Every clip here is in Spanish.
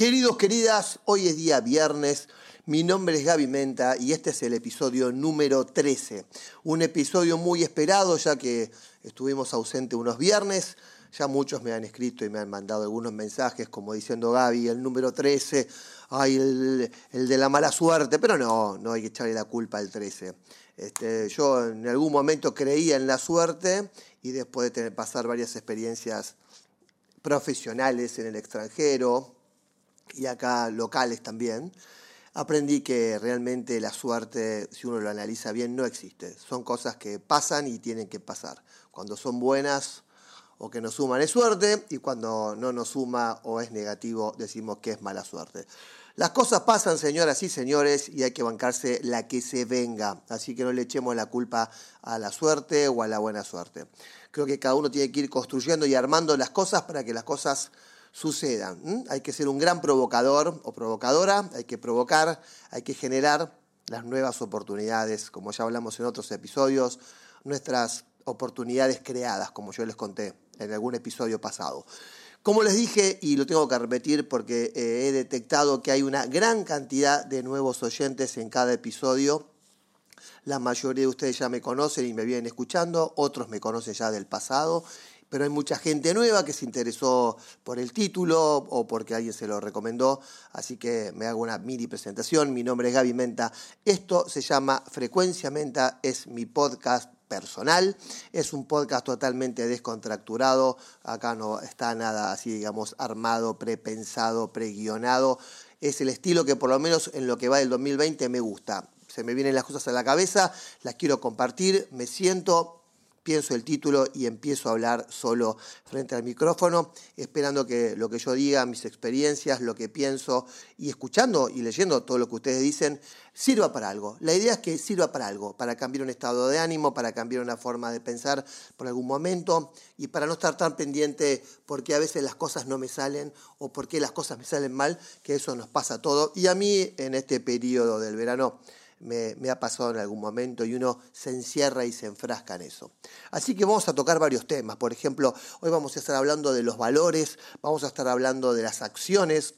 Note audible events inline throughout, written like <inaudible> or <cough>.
Queridos, queridas, hoy es día viernes. Mi nombre es Gaby Menta y este es el episodio número 13. Un episodio muy esperado ya que estuvimos ausentes unos viernes. Ya muchos me han escrito y me han mandado algunos mensajes como diciendo Gaby, el número 13, ay, el, de la mala suerte, pero no, no hay que echarle la culpa al 13. Este, yo en algún momento creía en la suerte y después de pasar varias experiencias profesionales en el extranjero y acá locales también, aprendí que realmente la suerte, si uno lo analiza bien, no existe. Son cosas que pasan y tienen que pasar. Cuando son buenas o que nos suman es suerte y cuando no nos suma o es negativo decimos que es mala suerte. Las cosas pasan, señoras y señores, y hay que bancarse la que se venga. Así que no le echemos la culpa a la suerte o a la buena suerte. Creo que cada uno tiene que ir construyendo y armando las cosas para que las cosas sucedan. Hay que ser un gran provocador o provocadora, hay que provocar, hay que generar las nuevas oportunidades, como ya hablamos en otros episodios, nuestras oportunidades creadas, como yo les conté en algún episodio pasado. Como les dije, y lo tengo que repetir porque eh, he detectado que hay una gran cantidad de nuevos oyentes en cada episodio. La mayoría de ustedes ya me conocen y me vienen escuchando, otros me conocen ya del pasado, pero hay mucha gente nueva que se interesó por el título o porque alguien se lo recomendó, así que me hago una mini presentación. Mi nombre es Gaby Menta. Esto se llama Frecuencia Menta, es mi podcast personal. Es un podcast totalmente descontracturado. Acá no está nada así, digamos, armado, prepensado, preguionado. Es el estilo que por lo menos en lo que va del 2020 me gusta. Se me vienen las cosas a la cabeza, las quiero compartir, me siento, pienso el título y empiezo a hablar solo frente al micrófono, esperando que lo que yo diga, mis experiencias, lo que pienso y escuchando y leyendo todo lo que ustedes dicen, sirva para algo. La idea es que sirva para algo, para cambiar un estado de ánimo, para cambiar una forma de pensar por algún momento y para no estar tan pendiente porque a veces las cosas no me salen o porque las cosas me salen mal, que eso nos pasa todo. Y a mí en este periodo del verano me, ha pasado en algún momento y uno se encierra y se enfrasca en eso. Así que vamos a tocar varios temas. Por ejemplo, hoy vamos a estar hablando de los valores, vamos a estar hablando de las acciones,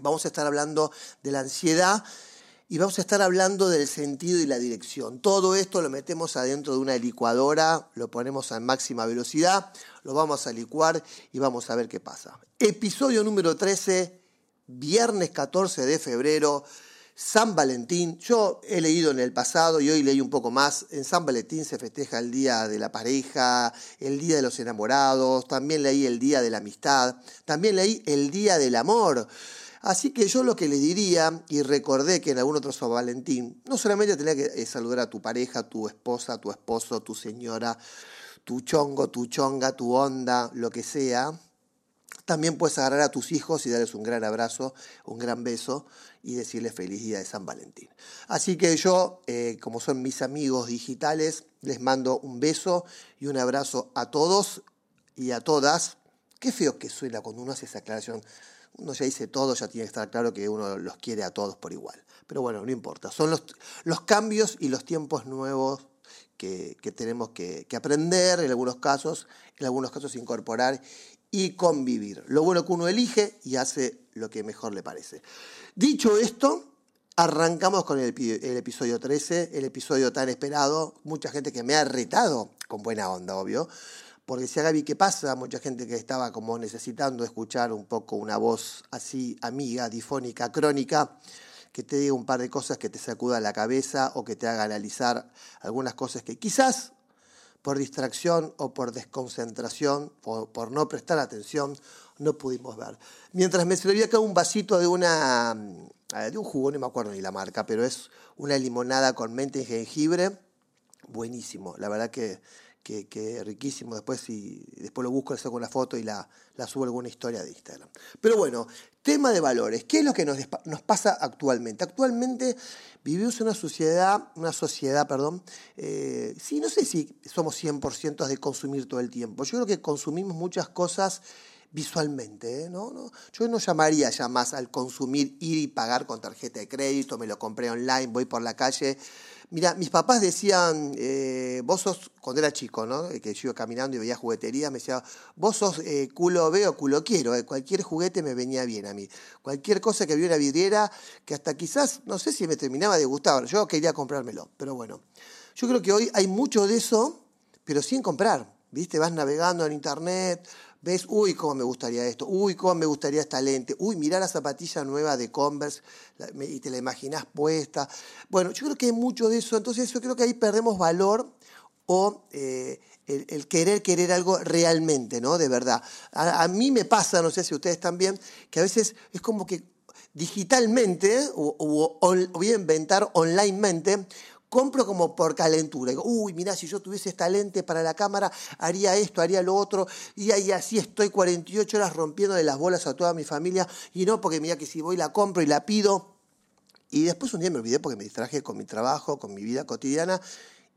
vamos a estar hablando de la ansiedad y vamos a estar hablando del sentido y la dirección. Todo esto lo metemos adentro de una licuadora, lo ponemos a máxima velocidad, lo vamos a licuar y vamos a ver qué pasa. Episodio número 13, viernes 14 de febrero. San Valentín, yo he leído en el pasado y hoy leí un poco más, en San Valentín se festeja el Día de la Pareja, el Día de los Enamorados, también leí el Día de la Amistad, también leí el Día del Amor. Así que yo lo que le diría, y recordé que en algún otro San Valentín, no solamente tenía que eh, saludar a tu pareja, tu esposa, tu esposo, tu señora, tu chongo, tu chonga, tu onda, lo que sea, también puedes agarrar a tus hijos y darles un gran abrazo, un gran beso y decirles feliz día de San Valentín. Así que yo, eh, como son mis amigos digitales, les mando un beso y un abrazo a todos y a todas. Qué feo que suena cuando uno hace esa aclaración. Uno ya dice todo, ya tiene que estar claro que uno los quiere a todos por igual. Pero bueno, no importa. Son los, los cambios y los tiempos nuevos que, tenemos que, que, aprender en algunos casos, en algunos casos incorporar y convivir. Lo bueno que uno elige y hace lo que mejor le parece. Dicho esto, arrancamos con el, episodio 13, el episodio tan esperado. Mucha gente que me ha retado, con buena onda, obvio. Porque decía Gaby, ¿qué pasa? Mucha gente que estaba como necesitando escuchar un poco una voz así amiga, difónica, crónica, que te diga un par de cosas que te sacuda la cabeza o que te haga analizar algunas cosas que quizás por distracción o por desconcentración o por no prestar atención, no pudimos ver. Mientras me servía acá un vasito de una de un jugo, no me acuerdo ni la marca, pero es una limonada con menta y jengibre, buenísimo, la verdad que que, riquísimo. Después, si, después lo busco, le saco una foto y la, la subo alguna historia de Instagram. Pero bueno, tema de valores. ¿Qué es lo que nos, nos pasa actualmente? Actualmente vivimos en una sociedad, una sociedad, perdón, eh, sí, no sé si somos 100% de consumir todo el tiempo. Yo creo que consumimos muchas cosas visualmente. ¿eh? ¿no? No, yo no llamaría ya más al consumir, ir y pagar con tarjeta de crédito, me lo compré online, voy por la calle. Mira, mis papás decían, eh, vos sos, cuando era chico, ¿no? Que yo iba caminando y veía juguetería, me decía, vos sos eh, culo veo, culo quiero, eh, cualquier juguete me venía bien a mí. Cualquier cosa que había una vidriera, que hasta quizás, no sé si me terminaba de gustar, yo quería comprármelo, pero bueno. Yo creo que hoy hay mucho de eso, pero sin comprar, ¿viste? Vas navegando en internet, ves, uy, cómo me gustaría esto, uy, cómo me gustaría esta lente, uy, mirá la zapatilla nueva de Converse y te la imaginás puesta. Bueno, yo creo que hay mucho de eso, entonces yo creo que ahí perdemos valor o eh, el, querer querer algo realmente, ¿no? De verdad. A, mí me pasa, no sé si ustedes también, que a veces es como que digitalmente o, o, voy a inventar onlinemente compro como por calentura. Digo, uy, mira, si yo tuviese esta lente para la cámara, haría esto, haría lo otro, y ahí así estoy 48 horas rompiendo de las bolas a toda mi familia, y no, porque mira que si voy la compro y la pido. Y después un día me olvidé porque me distraje con mi trabajo, con mi vida cotidiana,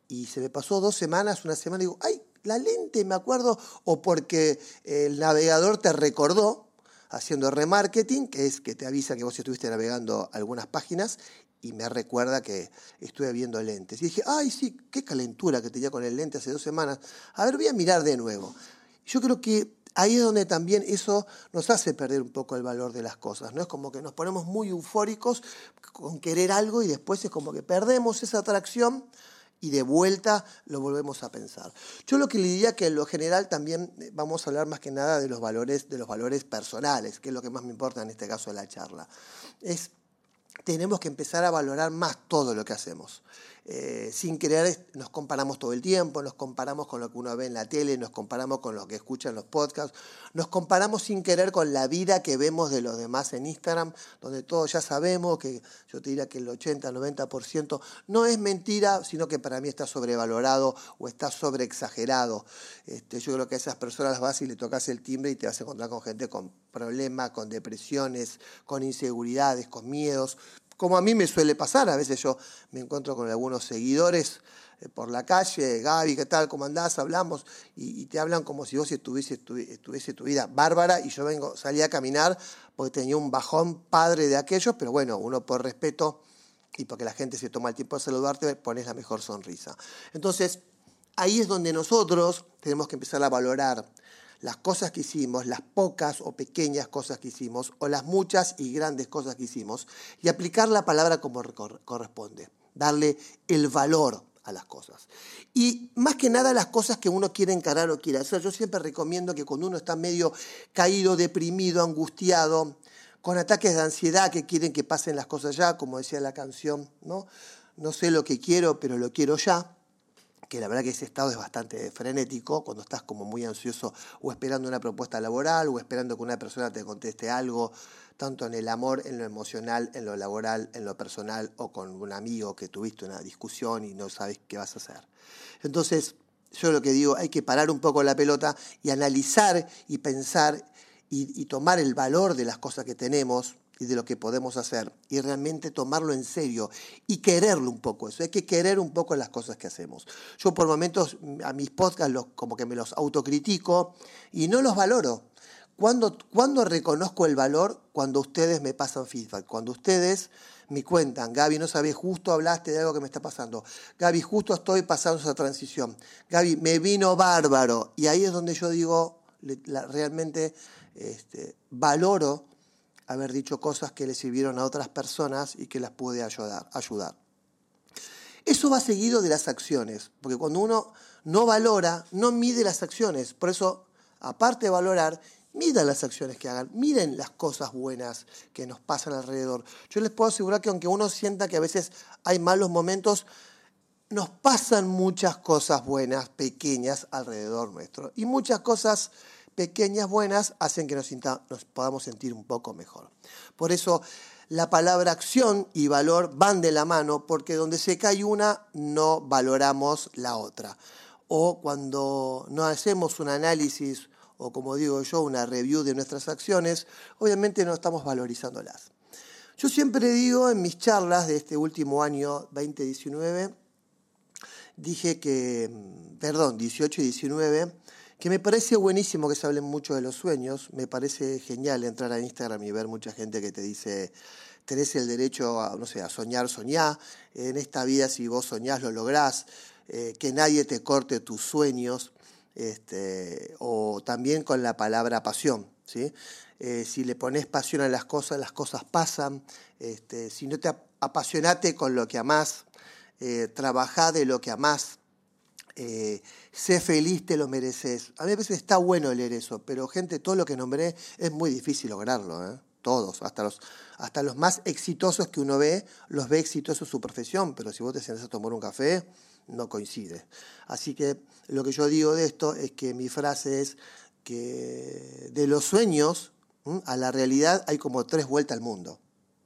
y se me pasó dos semanas, una semana, y digo, ay, la lente, me acuerdo, o porque el navegador te recordó, haciendo remarketing, que es que te avisa que vos estuviste navegando algunas páginas y me recuerda que estuve viendo lentes. Y dije, ay, sí, qué calentura que tenía con el lente hace dos semanas. A ver, voy a mirar de nuevo. Yo creo que ahí es donde también eso nos hace perder un poco el valor de las cosas. ¿no? Es como que nos ponemos muy eufóricos con querer algo y después es como que perdemos esa atracción y de vuelta lo volvemos a pensar. Yo lo que le diría que en lo general también eh, vamos a hablar más que nada de los valores, de los valores personales, que es lo que más me importa en este caso de la charla. Es tenemos que empezar a valorar más todo lo que hacemos. Eh, sin querer nos comparamos todo el tiempo, nos comparamos con lo que uno ve en la tele, nos comparamos con lo que escucha en los podcasts, nos comparamos sin querer con la vida que vemos de los demás en Instagram, donde todos ya sabemos que yo te diría que el 80-90% no es mentira, sino que para mí está sobrevalorado o está sobreexagerado. Este, yo creo que a esas personas vas y le tocas el timbre y te vas a encontrar con gente con problemas, con depresiones, con inseguridades, con miedos, como a mí me suele pasar, a veces yo me encuentro con algunos seguidores eh, por la calle, Gaby, ¿qué tal? ¿Cómo andás? Hablamos y, te hablan como si vos estuviese, estuviese tu vida bárbara y yo vengo, salí a caminar porque tenía un bajón padre de aquellos, pero bueno, uno por respeto y porque la gente se toma el tiempo de saludarte, pones la mejor sonrisa. Entonces, ahí es donde nosotros tenemos que empezar a valorar las cosas que hicimos, las pocas o pequeñas cosas que hicimos, o las muchas y grandes cosas que hicimos, y aplicar la palabra como corresponde, darle el valor a las cosas. Y más que nada las cosas que uno quiere encarar o quiere hacer. Yo siempre recomiendo que cuando uno está medio caído, deprimido, angustiado, con ataques de ansiedad que quieren que pasen las cosas ya, como decía la canción, ¿no? No sé lo que quiero, pero lo quiero ya que la verdad que ese estado es bastante frenético, cuando estás como muy ansioso o esperando una propuesta laboral o esperando que una persona te conteste algo, tanto en el amor, en lo emocional, en lo laboral, en lo personal o con un amigo que tuviste una discusión y no sabes qué vas a hacer. Entonces, yo lo que digo, hay que parar un poco la pelota y analizar y pensar y, y tomar el valor de las cosas que tenemos, y de lo que podemos hacer y realmente tomarlo en serio y quererlo un poco. Eso hay que querer un poco las cosas que hacemos. Yo por momentos a mis podcasts como que me los autocritico y no los valoro. ¿Cuándo, ¿Cuándo reconozco el valor? Cuando ustedes me pasan feedback, cuando ustedes me cuentan, Gaby, no sabes, justo hablaste de algo que me está pasando. Gaby, justo estoy pasando esa transición. Gaby, me vino bárbaro. Y ahí es donde yo digo, realmente este, valoro haber dicho cosas que le sirvieron a otras personas y que las pude ayudar. ayudar. Eso va seguido de las acciones, porque cuando uno no valora, no mide las acciones. Por eso, aparte de valorar, midan las acciones que hagan, miren las cosas buenas que nos pasan alrededor. Yo les puedo asegurar que aunque uno sienta que a veces hay malos momentos, nos pasan muchas cosas buenas, pequeñas alrededor nuestro. Y muchas cosas pequeñas buenas hacen que nos, podamos sentir un poco mejor. Por eso la palabra acción y valor van de la mano porque donde se cae una no valoramos la otra. O cuando no hacemos un análisis o como digo yo, una review de nuestras acciones, obviamente no estamos valorizándolas. Yo siempre digo en mis charlas de este último año 2019, dije que, perdón, 18 y 19, que me parece buenísimo que se hablen mucho de los sueños, me parece genial entrar a Instagram y ver mucha gente que te dice, tenés el derecho a, no sé, a soñar, soñar, en esta vida si vos soñás lo lográs, eh, que nadie te corte tus sueños, este, o también con la palabra pasión. Eh, si le pones pasión a las cosas, las cosas pasan, este, si no te apasionate con lo que amás, eh, trabajá de lo que amás, eh, sé feliz, te lo mereces. A mí a veces está bueno leer eso, pero gente, todo lo que nombré es muy difícil lograrlo, ¿eh? todos, hasta los, hasta los más exitosos que uno ve, los ve exitosos su profesión, pero si vos te sientas a tomar un café, no coincide. Así que lo que yo digo de esto es que mi frase es que de los sueños a la realidad hay como tres vueltas al mundo.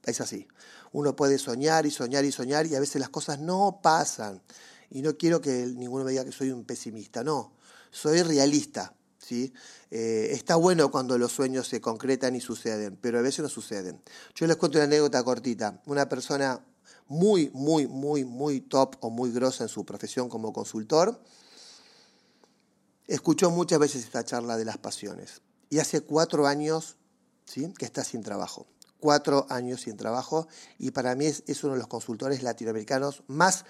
Es así. Uno puede soñar y soñar y soñar y a veces las cosas no pasan. Y no quiero que ninguno me diga que soy un pesimista, no, soy realista. ¿sí? Eh, está bueno cuando los sueños se concretan y suceden, pero a veces no suceden. Yo les cuento una anécdota cortita. Una persona muy, muy, muy, muy top o muy grosa en su profesión como consultor, escuchó muchas veces esta charla de las pasiones. Y hace cuatro años ¿sí? que está sin trabajo. Cuatro años sin trabajo y para mí es, es uno de los consultores latinoamericanos más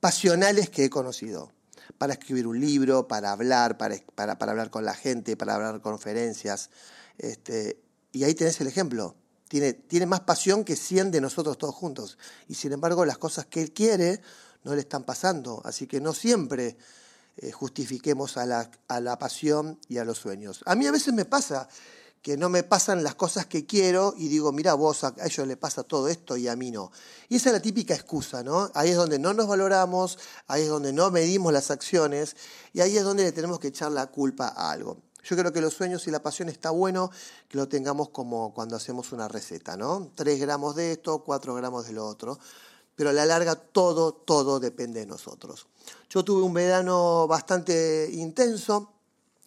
pasionales que he conocido. Para escribir un libro, para hablar, para, para, hablar con la gente, para hablar conferencias. Este, y ahí tenés el ejemplo. Tiene, tiene más pasión que 100 de nosotros todos juntos. Y sin embargo, las cosas que él quiere no le están pasando. Así que no siempre eh, justifiquemos a la, a la pasión y a los sueños. A mí a veces me pasa que no me pasan las cosas que quiero y digo, mira, vos a ellos le pasa todo esto y a mí no. Y esa es la típica excusa, ¿no? Ahí es donde no nos valoramos, ahí es donde no medimos las acciones y ahí es donde le tenemos que echar la culpa a algo. Yo creo que los sueños y la pasión está bueno que lo tengamos como cuando hacemos una receta, ¿no? Tres gramos de esto, cuatro gramos de lo otro. Pero a la larga todo, todo depende de nosotros. Yo tuve un verano bastante intenso,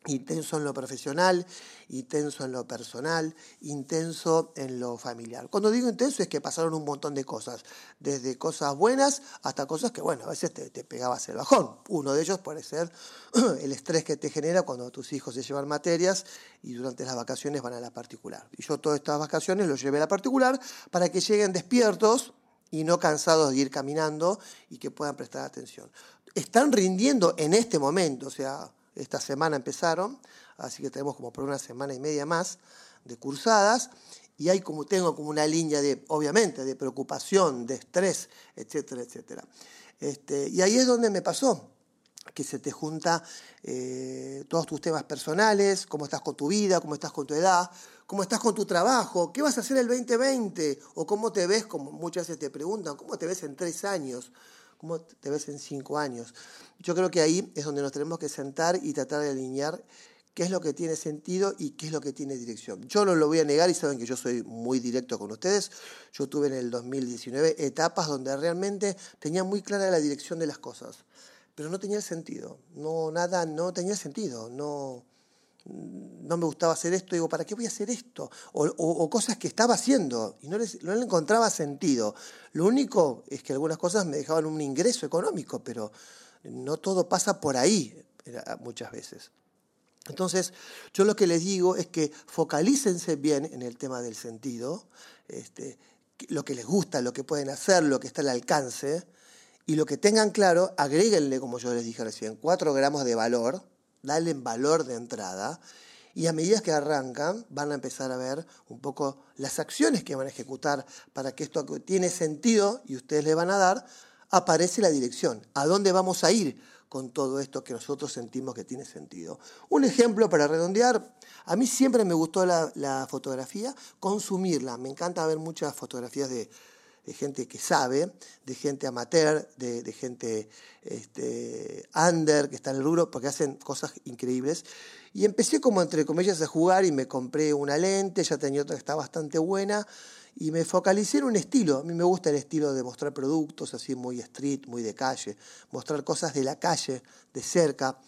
intenso en lo profesional, intenso en lo personal, intenso en lo familiar. Cuando digo intenso es que pasaron un montón de cosas, desde cosas buenas hasta cosas que, bueno, a veces te, te pegabas el bajón. Uno de ellos puede ser <clears throat> el estrés que te genera cuando tus hijos se llevan materias y durante las vacaciones van a la particular. Y yo todas estas vacaciones los llevé a la particular para que lleguen despiertos y no cansados de ir caminando y que puedan prestar atención. Están rindiendo en este momento, o sea, esta semana empezaron, así que tenemos como por una semana y media más de cursadas y hay como tengo como una línea de obviamente de preocupación, de estrés, etcétera, etcétera. Este, y ahí es donde me pasó que se te junta eh, todos tus temas personales, cómo estás con tu vida, cómo estás con tu edad, cómo estás con tu trabajo, qué vas a hacer el 2020 o cómo te ves, como muchas veces te preguntan, cómo te ves en tres años cómo te ves en cinco años. Yo creo que ahí es donde nos tenemos que sentar y tratar de alinear qué es lo que tiene sentido y qué es lo que tiene dirección. Yo no lo voy a negar y saben que yo soy muy directo con ustedes. Yo tuve en el 2019 etapas donde realmente tenía muy clara la dirección de las cosas, pero no tenía sentido. No, nada, no tenía sentido. No, no me gustaba hacer esto, digo, ¿para qué voy a hacer esto? O, cosas que estaba haciendo y no, no le encontraba sentido. Lo único es que algunas cosas me dejaban un ingreso económico, pero no todo pasa por ahí muchas veces. Entonces, yo lo que les digo es que focalícense bien en el tema del sentido, este, lo que les gusta, lo que pueden hacer, lo que está al alcance, y lo que tengan claro, agréguenle, como yo les dije recién, cuatro gramos de valor, dale valor de entrada y a medida que arrancan van a empezar a ver un poco las acciones que van a ejecutar para que esto tiene sentido y ustedes le van a dar, aparece la dirección. ¿A dónde vamos a ir con todo esto que nosotros sentimos que tiene sentido? Un ejemplo para redondear, a mí siempre me gustó la, la fotografía, consumirla. Me encanta ver muchas fotografías de de gente que sabe, de gente amateur, de, gente este, under que está en el rubro, porque hacen cosas increíbles. Y empecé como entre comillas a jugar y me compré una lente, ya tenía otra que está bastante buena, y me focalicé en un estilo. A mí me gusta el estilo de mostrar productos así muy street, muy de calle, mostrar cosas de la calle, de cerca.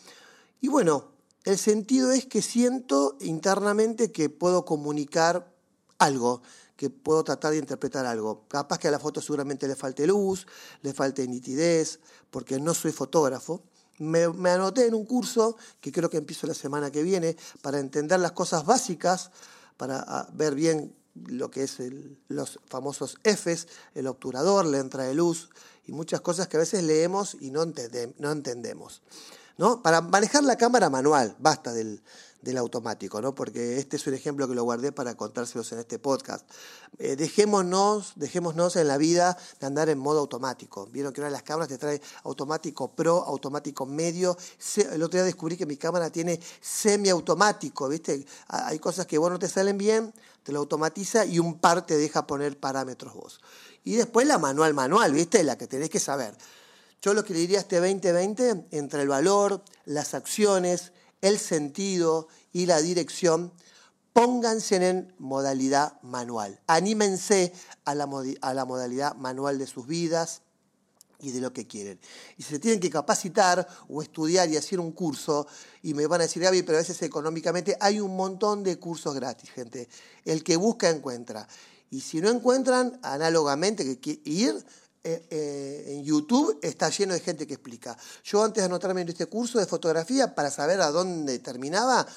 Y bueno, el sentido es que siento internamente que puedo comunicar algo que puedo tratar de interpretar algo. Capaz que a la foto seguramente le falte luz, le falte nitidez, porque no soy fotógrafo. Me, anoté en un curso que creo que empiezo la semana que viene para entender las cosas básicas, para ah, ver bien lo que es el, los famosos Fs, el obturador, la entrada de luz y muchas cosas que a veces leemos y no, no entendemos. ¿no? Para manejar la cámara manual, basta del, del automático, ¿no? porque este es un ejemplo que lo guardé para contárselos en este podcast. Eh, dejémonos, dejémonos en la vida de andar en modo automático. Vieron que ahora las cámaras te trae automático pro, automático medio. El otro día descubrí que mi cámara tiene semiautomático, ¿viste? Hay cosas que vos no te salen bien, te lo automatiza y un par te deja poner parámetros vos. Y después la manual manual, ¿viste? La que tenés que saber. Yo lo que le diría este 2020, entre el valor, las acciones, el sentido y la dirección, pónganse en modalidad manual. Anímense a la, a la modalidad manual de sus vidas y de lo que quieren. Y si se tienen que capacitar o estudiar y hacer un curso, y me van a decir, Gaby, pero a veces económicamente hay un montón de cursos gratis, gente. El que busca encuentra. Y si no encuentran, análogamente, que ir en YouTube está lleno de gente que explica. Yo antes de anotarme en este curso de fotografía, para saber a dónde terminaba,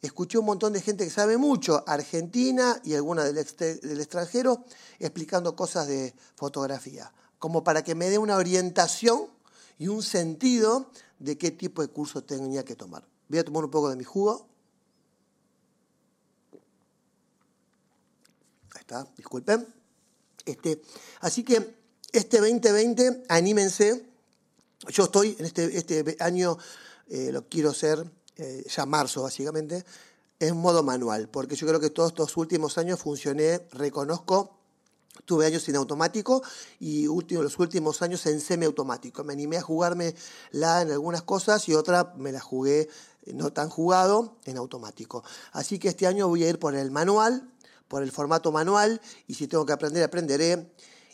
escuché un montón de gente que sabe mucho, Argentina y alguna del, del extranjero, explicando cosas de fotografía, como para que me dé una orientación y un sentido de qué tipo de curso tenía que tomar. Voy a tomar un poco de mi jugo. Ahí está, disculpen. Este, así que este 2020, anímense. Yo estoy en este, este año, eh, lo quiero hacer, eh, ya marzo básicamente, en modo manual, porque yo creo que todos estos últimos años funcioné, reconozco, tuve años en automático y último, los últimos años en semiautomático. Me animé a jugarme la en algunas cosas y otra me la jugué eh, no tan jugado en automático. Así que este año voy a ir por el manual, por el formato manual y si tengo que aprender, aprenderé.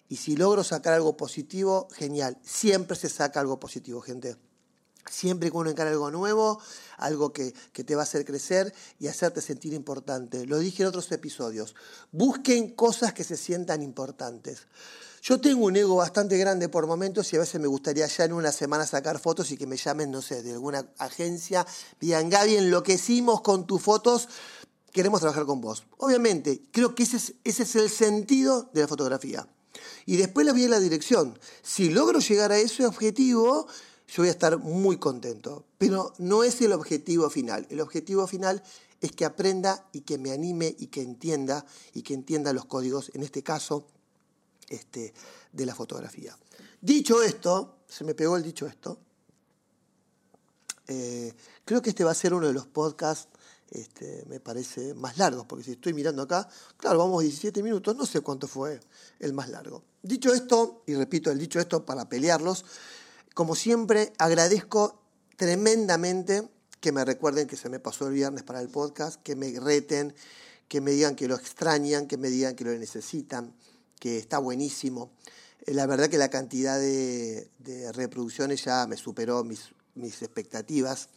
Y si logro sacar algo positivo, genial. Siempre se saca algo positivo, gente. Siempre que uno encara algo nuevo, algo que, que, te va a hacer crecer y hacerte sentir importante. Lo dije en otros episodios. Busquen cosas que se sientan importantes. Yo tengo un ego bastante grande por momentos y a veces me gustaría ya en una semana sacar fotos y que me llamen, no sé, de alguna agencia. Digan, Gaby, enloquecimos con tus fotos, queremos trabajar con vos. Obviamente, creo que ese es, ese es el sentido de la fotografía. Y después la en la dirección. Si logro llegar a ese objetivo, yo voy a estar muy contento. Pero no es el objetivo final. El objetivo final es que aprenda y que me anime y que entienda y que entienda los códigos, en este caso, este, de la fotografía. Dicho esto, se me pegó el dicho esto, eh, creo que este va a ser uno de los podcasts este, me parece más largo, porque si estoy mirando acá, claro, vamos 17 minutos, no sé cuánto fue el más largo. Dicho esto, y repito el dicho esto para pelearlos, como siempre agradezco tremendamente que me recuerden que se me pasó el viernes para el podcast, que me reten, que me digan que lo extrañan, que me digan que lo necesitan, que está buenísimo. Eh, la verdad que la cantidad de, reproducciones ya me superó mis expectativas.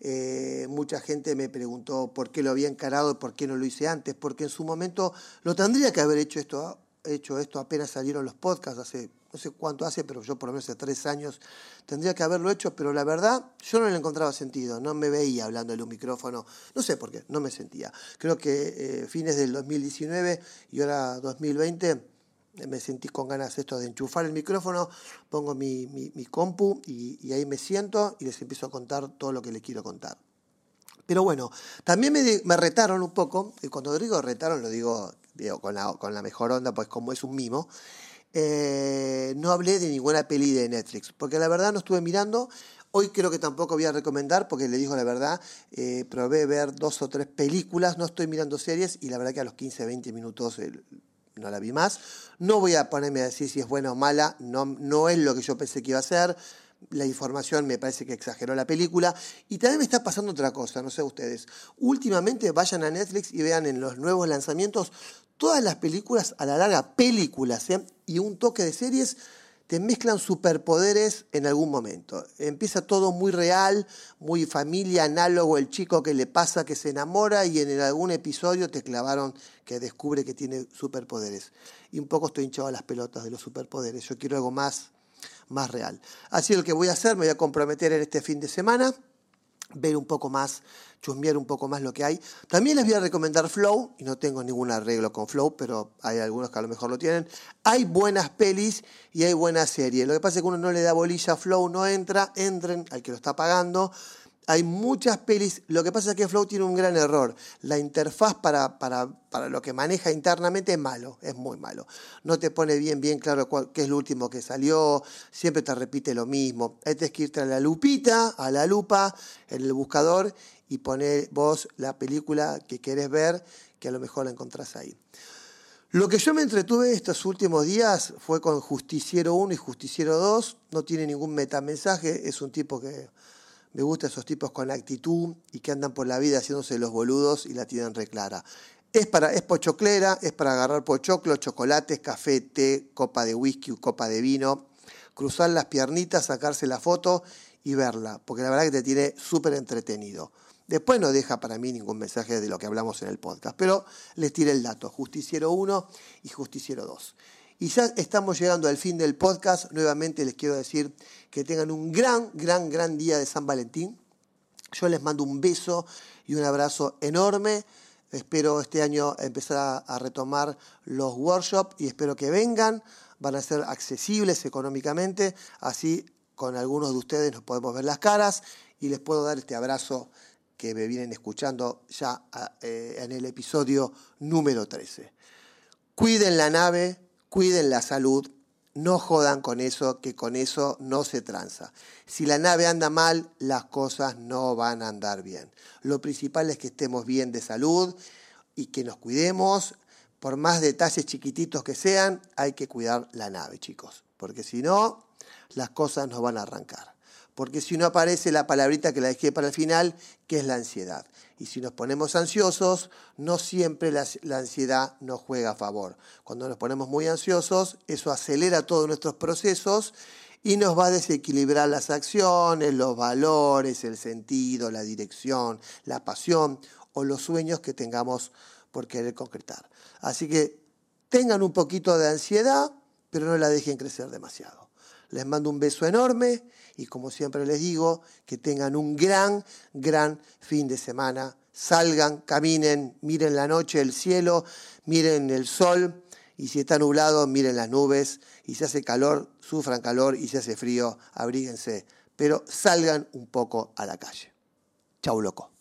Eh, mucha gente me preguntó por qué lo había encarado, por qué no lo hice antes, porque en su momento lo tendría que haber hecho esto, hecho esto apenas salieron los podcasts, hace no sé cuánto hace, pero yo por lo menos hace tres años tendría que haberlo hecho, pero la verdad yo no le encontraba sentido, no me veía hablando en un micrófono, no sé por qué, no me sentía. Creo que eh, fines del 2019 y ahora 2020 me sentí con ganas esto de enchufar el micrófono, pongo mi, mi, compu y, ahí me siento y les empiezo a contar todo lo que les quiero contar. Pero bueno, también me, me retaron un poco, y cuando digo retaron lo digo, digo con, la, con la mejor onda, pues como es un mimo, eh, no hablé de ninguna peli de Netflix, porque la verdad no estuve mirando. Hoy creo que tampoco voy a recomendar, porque le digo la verdad, eh, probé ver dos o tres películas, no estoy mirando series y la verdad que a los 15, 20 minutos no la vi más. No voy a ponerme a decir si es buena o mala, no, no es lo que yo pensé que iba a ser. La información me parece que exageró la película. Y también me está pasando otra cosa, no sé ustedes. Últimamente vayan a Netflix y vean en los nuevos lanzamientos todas las películas, a la larga películas, ¿eh? y un toque de series te mezclan superpoderes en algún momento. Empieza todo muy real, muy familia, análogo, el chico que le pasa que se enamora y en algún episodio te clavaron que descubre que tiene superpoderes. Y un poco estoy hinchado a las pelotas de los superpoderes. Yo quiero algo más, más real. Así lo que voy a hacer, me voy a comprometer en este fin de semana, ver un poco más, chusmear un poco más lo que hay. También les voy a recomendar Flow, y no tengo ningún arreglo con Flow, pero hay algunos que a lo mejor lo tienen. Hay buenas pelis y hay buenas series. Lo que pasa es que uno no le da bolilla a Flow, no entra, entren al que lo está pagando hay muchas pelis. Lo que pasa es que Flow tiene un gran error. La interfaz para, para, para, lo que maneja internamente es malo, es muy malo. No te pone bien, bien claro qué es lo último que salió. Siempre te repite lo mismo. Hay que irte a la lupita, a la lupa, en el buscador y poner vos la película que querés ver, que a lo mejor la encontrás ahí. Lo que yo me entretuve estos últimos días fue con Justiciero 1 y Justiciero 2. No tiene ningún metamensaje, es un tipo que me gustan esos tipos con actitud y que andan por la vida haciéndose los boludos y la tienen reclara. Es, para, es pochoclera, es para agarrar pochoclo, chocolates, café, té, copa de whisky, copa de vino, cruzar las piernitas, sacarse la foto y verla, porque la verdad que te tiene súper entretenido. Después no deja para mí ningún mensaje de lo que hablamos en el podcast, pero les tiré el dato, Justiciero 1 y Justiciero 2. Y ya estamos llegando al fin del podcast. Nuevamente les quiero decir que tengan un gran, gran, gran día de San Valentín. Yo les mando un beso y un abrazo enorme. Espero este año empezar a, retomar los workshops y espero que vengan. Van a ser accesibles económicamente. Así con algunos de ustedes nos podemos ver las caras y les puedo dar este abrazo que me vienen escuchando ya eh, en el episodio número 13. Cuiden la nave, cuiden la salud, no jodan con eso, que con eso no se tranza. Si la nave anda mal, las cosas no van a andar bien. Lo principal es que estemos bien de salud y que nos cuidemos. Por más detalles chiquititos que sean, hay que cuidar la nave, chicos, porque si no, las cosas no van a arrancar porque si no aparece la palabrita que la dejé para el final, que es la ansiedad. Y si nos ponemos ansiosos, no siempre la, ansiedad nos juega a favor. Cuando nos ponemos muy ansiosos, eso acelera todos nuestros procesos y nos va a desequilibrar las acciones, los valores, el sentido, la dirección, la pasión o los sueños que tengamos por querer concretar. Así que tengan un poquito de ansiedad, pero no la dejen crecer demasiado. Les mando un beso enorme y como siempre les digo, que tengan un gran, gran fin de semana. Salgan, caminen, miren la noche, el cielo, miren el sol y si está nublado, miren las nubes y si hace calor, sufran calor y si hace frío, abríguense, pero salgan un poco a la calle. Chau loco.